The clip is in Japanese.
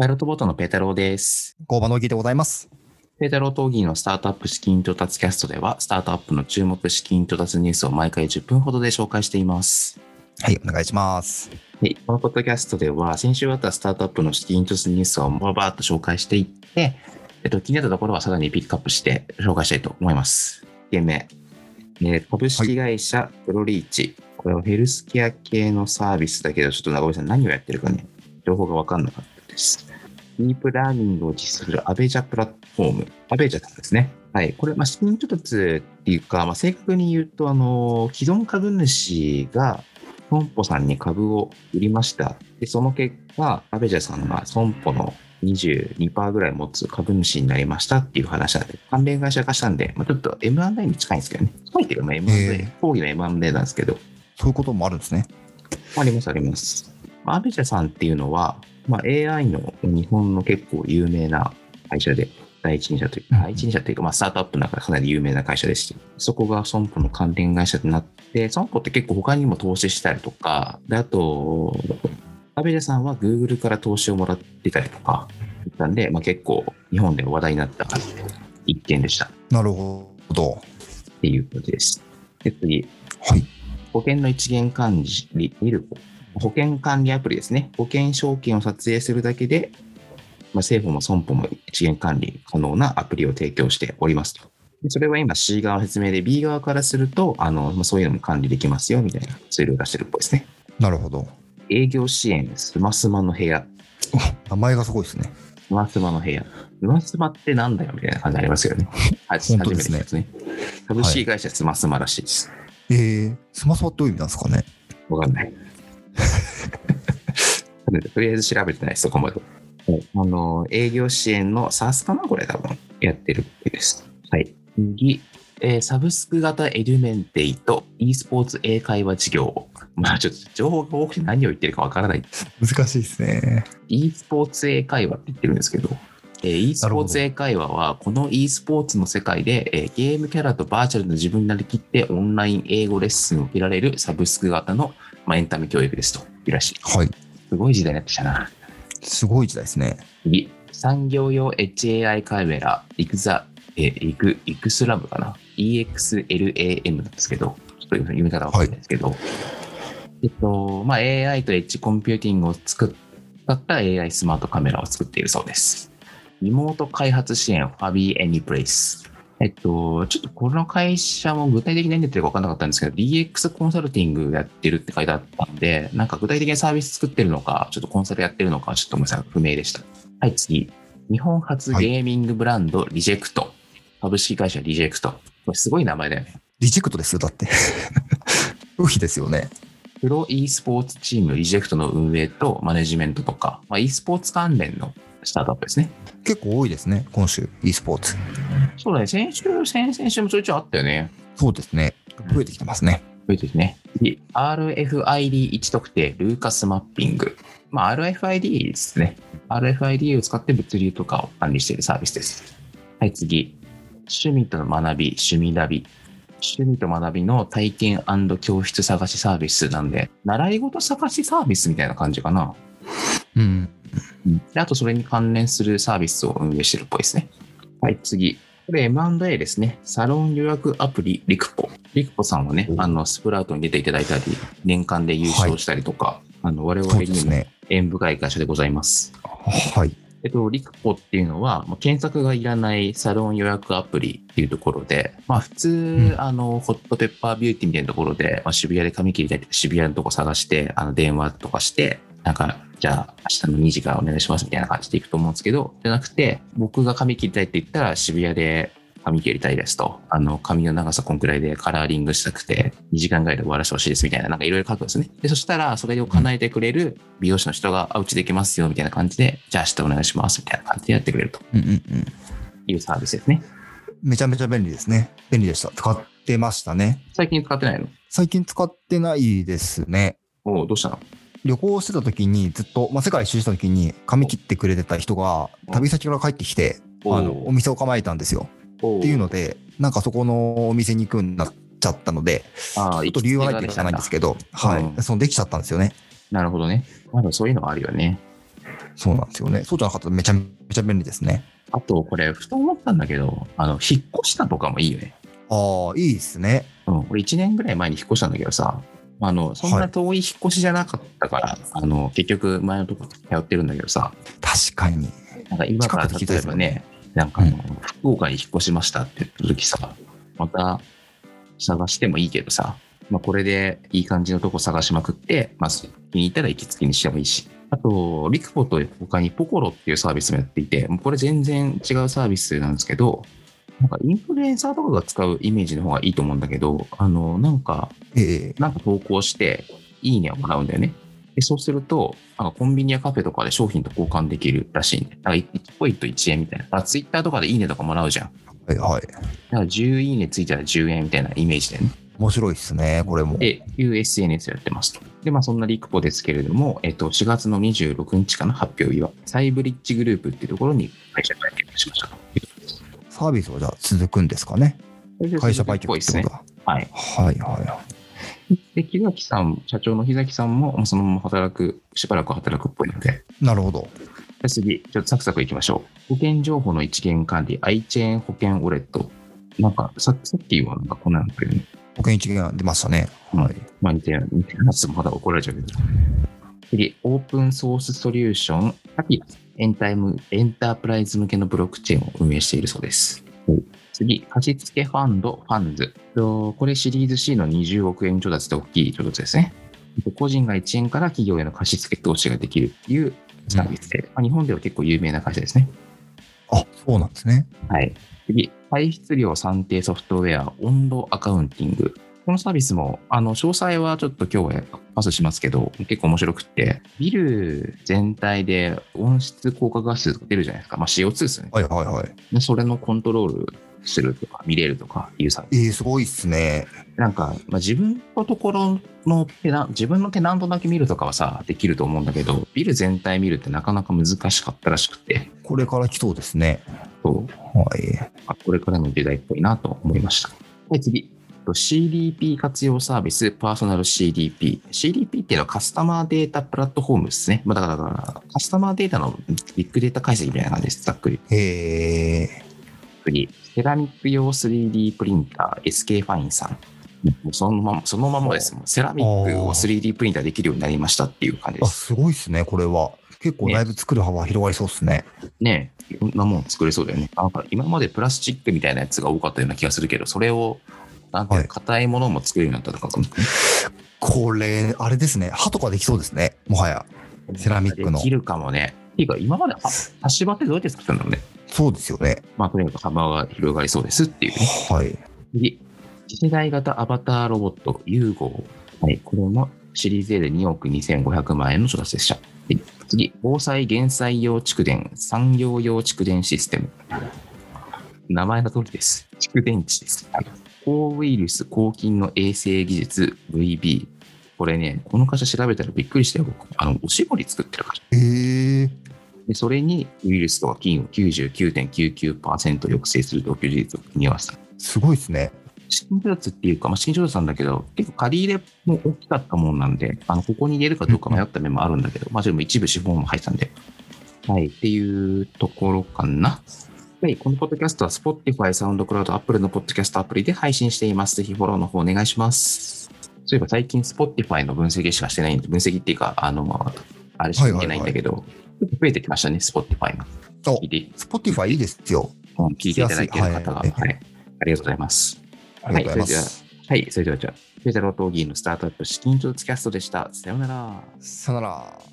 パイロットボートのペータローです。工場の木でございます。ペータロー闘技のスタートアップ資金調達キャストでは、スタートアップの注目資金調達ニュースを毎回10分ほどで紹介しています。はい、お願いします。はい、このポッドキャストでは、先週あったスタートアップの資金調達ニュースをババーっと紹介していって、えっと、気になったところはさらにピックアップして紹介したいと思います。1件目、えー株式会社プロリーチ。これはヘルスケア系のサービスだけど、ちょっと長尾さん何をやってるかね、情報が分かんなかったです。ディープラーニングを実施するアベジャプラットフォーム。アベジャさんですね。はい。これ、まあ、資金調達っていうか、まあ、正確に言うと、あの、既存株主が、損保さんに株を売りました。で、その結果、アベジャさんが損保の22%ぐらい持つ株主になりましたっていう話なんで、関連会社化したんで、まあ、ちょっと M&A に近いんですけどね。近いっていうか、まあ、M&A、講義の M&A なんですけど、そういうこともあるんですね。ありますあります。まあアベジャさんっていうのは、まあ、AI の日本の結構有名な会社で、第一人者といううん第一人者というか、まあ、スタートアップの中でかなり有名な会社でして、そこが損保の関連会社となって、損保って結構他にも投資したりとか、であと、アベジャさんは Google から投資をもらってたりとか、ったんで、まあ、結構日本で話題になった一件でしたっなるほど。ていうことです。で、次、はい。保険の一元管理、見る保険管理アプリですね。保険証券を撮影するだけで、まあ、政府も損保も一元管理可能なアプリを提供しておりますと。でそれは今 C 側の説明で B 側からすると、あのまあ、そういうのも管理できますよみたいなツールを出してるっぽいですね。なるほど。営業支援、スマスマの部屋。名前がすごいですね。スマスマの部屋。スマスマってなんだよみたいな感じありますよ ね。初めて聞いたやつね。株式会社スマスマらしいです。えー、スマスマってどういう意味なんですかね。わかんない。とりあえず調べてないです、そこまで。はいあの、営業支援の SARS かなこれ多分やってるっぽいです。はい。次、えーサブスク型エデュメンテイと e スポーツ英会話事業。まあちょっと情報が多くて何を言ってるかわからない。難しいですね。e スポーツ英会話って言ってるんですけど、えー e スポーツ英会話は、この e スポーツの世界で、えーゲームキャラとバーチャルの自分になりきってオンライン英語レッスンを受けられるサブスク型の、まあ、エンタメ教育ですというらしい。はい。すごい時代になってきたな。すごい時代ですね。次、産業用 HAI カメラ、イクザ、えー、イク、イクスラムかな ?EXLAM なんですけど、ちょっと読み方わかんないですけど、えっと、まあ、AI とエッジコンピューティングを作った AI スマートカメラを作っているそうです。リモート開発支援、 Fabeee Anyplace。えっと、ちょっとこの会社も具体的に何やってるか分かんなかったんですけど、DX コンサルティングやってるって書いてあったんで、なんか具体的にサービス作ってるのか、ちょっとコンサルやってるのか、ちょっとごめんなさい、不明でした。はい、次。日本初ゲーミングブランド、リジェクト。株式会社リジェクト。これすごい名前だよね。リジェクトですよ、だって。不費ですよね。プロ e スポーツチームリジェクトの運営とマネジメントとか、まあ、e スポーツ関連のスタートアップですね。結構多いですね、今週、e スポーツ。そうだね、先週、先々週もちょいちょいあったよね。そうですね。増えてきてますね。増えてるね。次 RFID 位置特定、ルーカスマッピング。まあ、RFID ですね。RFID を使って物流とかを管理しているサービスです。はい、次。趣味と学び、趣味ナビ。趣味と学びの体験教室探しサービスなんで、習い事探しサービスみたいな感じかな。うん。であと、それに関連するサービスを運営してるっぽいですね。はい、次。これ M&A ですね。サロン予約アプリ、リクポ。リクポさんはね、おあの、スプラウトに出ていただいたり、年間で優勝したりとか、あの、我々にも。縁深い会社でございます。はい。えっと、リクポっていうのは、まあ検索がいらないサロン予約アプリっていうところで、まあ普通、んあの、ホットペッパービューティーみたいなところで、まあ、渋谷で髪切りたいって渋谷のとこ探して、あの、電話とかして、なんか、じゃあ明日の2時からお願いしますみたいな感じで行くと思うんですけど、じゃなくて、僕が髪切りたいって言ったら渋谷で髪切りたいですと、あの、髪の長さこんくらいでカラーリングしたくて、2時間ぐらいで終わらせてほしいですみたいな、なんかいろいろ書くんですね。で、そしたら、それを叶えてくれる美容師の人が、あ、うちできますよ、みたいな感じで、じゃあ明日お願いします、みたいな感じでやってくれるとうんうんうん。いうサービスですね。めちゃめちゃ便利ですね。便利でした。使ってましたね。最近使ってないの？最近使ってないですね。おうどうしたの？旅行してた時にずっと、まあ、世界一周した時に髪切ってくれてた人が旅先から帰ってきて、おあの、お店を構えたんですよ。っていうので、なんかそこのお店に行くようになっちゃったので、ああちょっと理由はないって言わないんですけど、はうんい。そのできちゃったんですよね。なるほどね。まだそういうのがあるよね。そうなんですよね。そうじゃなかったらめちゃめちゃ便利ですね。あと、これ、ふと思ったんだけど、あの、引っ越したとかもいいよね。ああ、いいですね。うん、俺1年ぐらい前に引っ越したんだけどさ、あの、そんな遠い引っ越しじゃなかったから、あの、結局前のとこ通ってるんだけどさ、確かに。なんか今から例えばね、なんかあの、福岡に引っ越しましたって言った時さ、また探してもいいけどさ、まあこれでいい感じのとこ探しまくって、まあ気に入ったら行きつけにしてもいいし。あと、リクポと他にポコロっていうサービスもやっていて、もうこれ全然違うサービスなんですけど、なんかインフルエンサーとかが使うイメージの方がいいと思うんだけど、あの、なんか、ええなんか投稿して、いいねをもらうんだよね。でそうすると、なんかコンビニやカフェとかで商品と交換できるらしいんで、なんか1ポイント1円みたいな。あツイッターとかでいいねとかもらうじゃん。はいはい。だから10いいねついたら10円みたいなイメージでね。面白いですね、これも。で、いう SNS をやってますと。で、まあそんなリクポですけれども、えっと、4月の26日かな、発表日は、サイブリッジグループっていうところに会社売却しました。サービスはじゃあ続くんですかね？会社売却ですね。はい。はいはで、木崎さん、社長の木崎さんも、まあそのまま働く、しばらく働くっぽいので、い。なるほど。じゃあ次、ちょっとサクサクいきましょう。保険情報の一元管理、iChain 保険ウォレット。なんか、ささっきはなんかこんなのくれるね。保険一元が出ましたね。はい。まあ似てる、似てるやまだ怒られちゃうけど。次、オープンソースソリューション、タピラエンタイムエンタープライズ向けのブロックチェーンを運営しているそうです。次、貸付ファンド、ファンズ。とこれシリーズ C の20億円調達で大きい調達ですね。個人が1円から企業への貸付投資ができるっていうサービスで、まあ、日本では結構有名な会社ですね。あ、そうなんですね。はい。次、排出量算定ソフトウェア、温度アカウンティング。このサービスも、あの、詳細はちょっと今日はパスしますけど、結構面白くって、ビル全体で温室効果ガスが出るじゃないですか。まあ CO2 ですよね。はいはいはい。でそれのコントロールするとか、見れるとかいうサービス。えー、すごいっすね。なんか、まあ、自分のところのテナ、自分のテナントだけ見るとかはさ、できると思うんだけど、ビル全体見るってなかなか難しかったらしくて、これから来そうですね。そうはい。あこれからの時代っぽいなと思いました。はい、次。CDP 活用サービス、パーソナル CDP。CDP っていうのはカスタマーデータプラットフォームですね。まあ、だから、カスタマーデータのビッグデータ解析みたいな感じです。ざっくり。へえ次。セラミック用 3D プリンター、SK ファインさん。もうそのまま、そのままです。セラミックを 3D プリンターできるようになりましたっていう感じです。すごいっすね、これは。結構だいぶ作る幅広がりそうっすね。ねえ、いろんなもの作れそうだよね。なんか今までプラスチックみたいなやつが多かったような気がするけど、それを、なんて硬いものも作れるようになったとか、これ、あれですね。歯とかできそうですね。もはや。セラミックのできるかもね。っていうか、今までは足場ってどうやって作ったんだろうね。そうですよね。まあ、とにかく幅が広がりそうですっていうね。はい。次、次世代型アバターロボット、ユーゴー。はい、これもシリーズ A で2億2500万円の調達でした。はい次、防災減災用蓄電、産業用蓄電システム。名前の通りです。蓄電池です。はい高ウイルス、抗菌の衛生技術、VB。これね、この会社調べたらびっくりしたよ。僕あの、おしぼり作ってる会社。えー、で、それにウイルスとか菌を99.99%抑制するという事実を組み合わせた。すごいですね。資金調達っていうか、まあ、資金調達なんだけど、結構借り入れも大きかったもんなんで、あのここに入れるかどうか迷った面もあるんだけど、まあ、でも一部資本も入ってたんで、はい、っていうところかな。はい、このポッドキャストは Spotify、SoundCloud、Apple のポッドキャストアプリで配信しています。ぜひフォローの方お願いします。そういえば最近 Spotify の分析しかしてないんで、分析っていうか、あの、まあ、あれしか見てないんだけど、ちょっと増えてきましたね、Spotify が。お聞いて、Spotify いいですよ。うん聞いていただいている方が、はいはい。ありがとうございます。ありがとうございまはいす。はい、それではじゃあ、ペータロー・トーギーのスタートアップ資金調達キャストでした。さようなら。さよなら。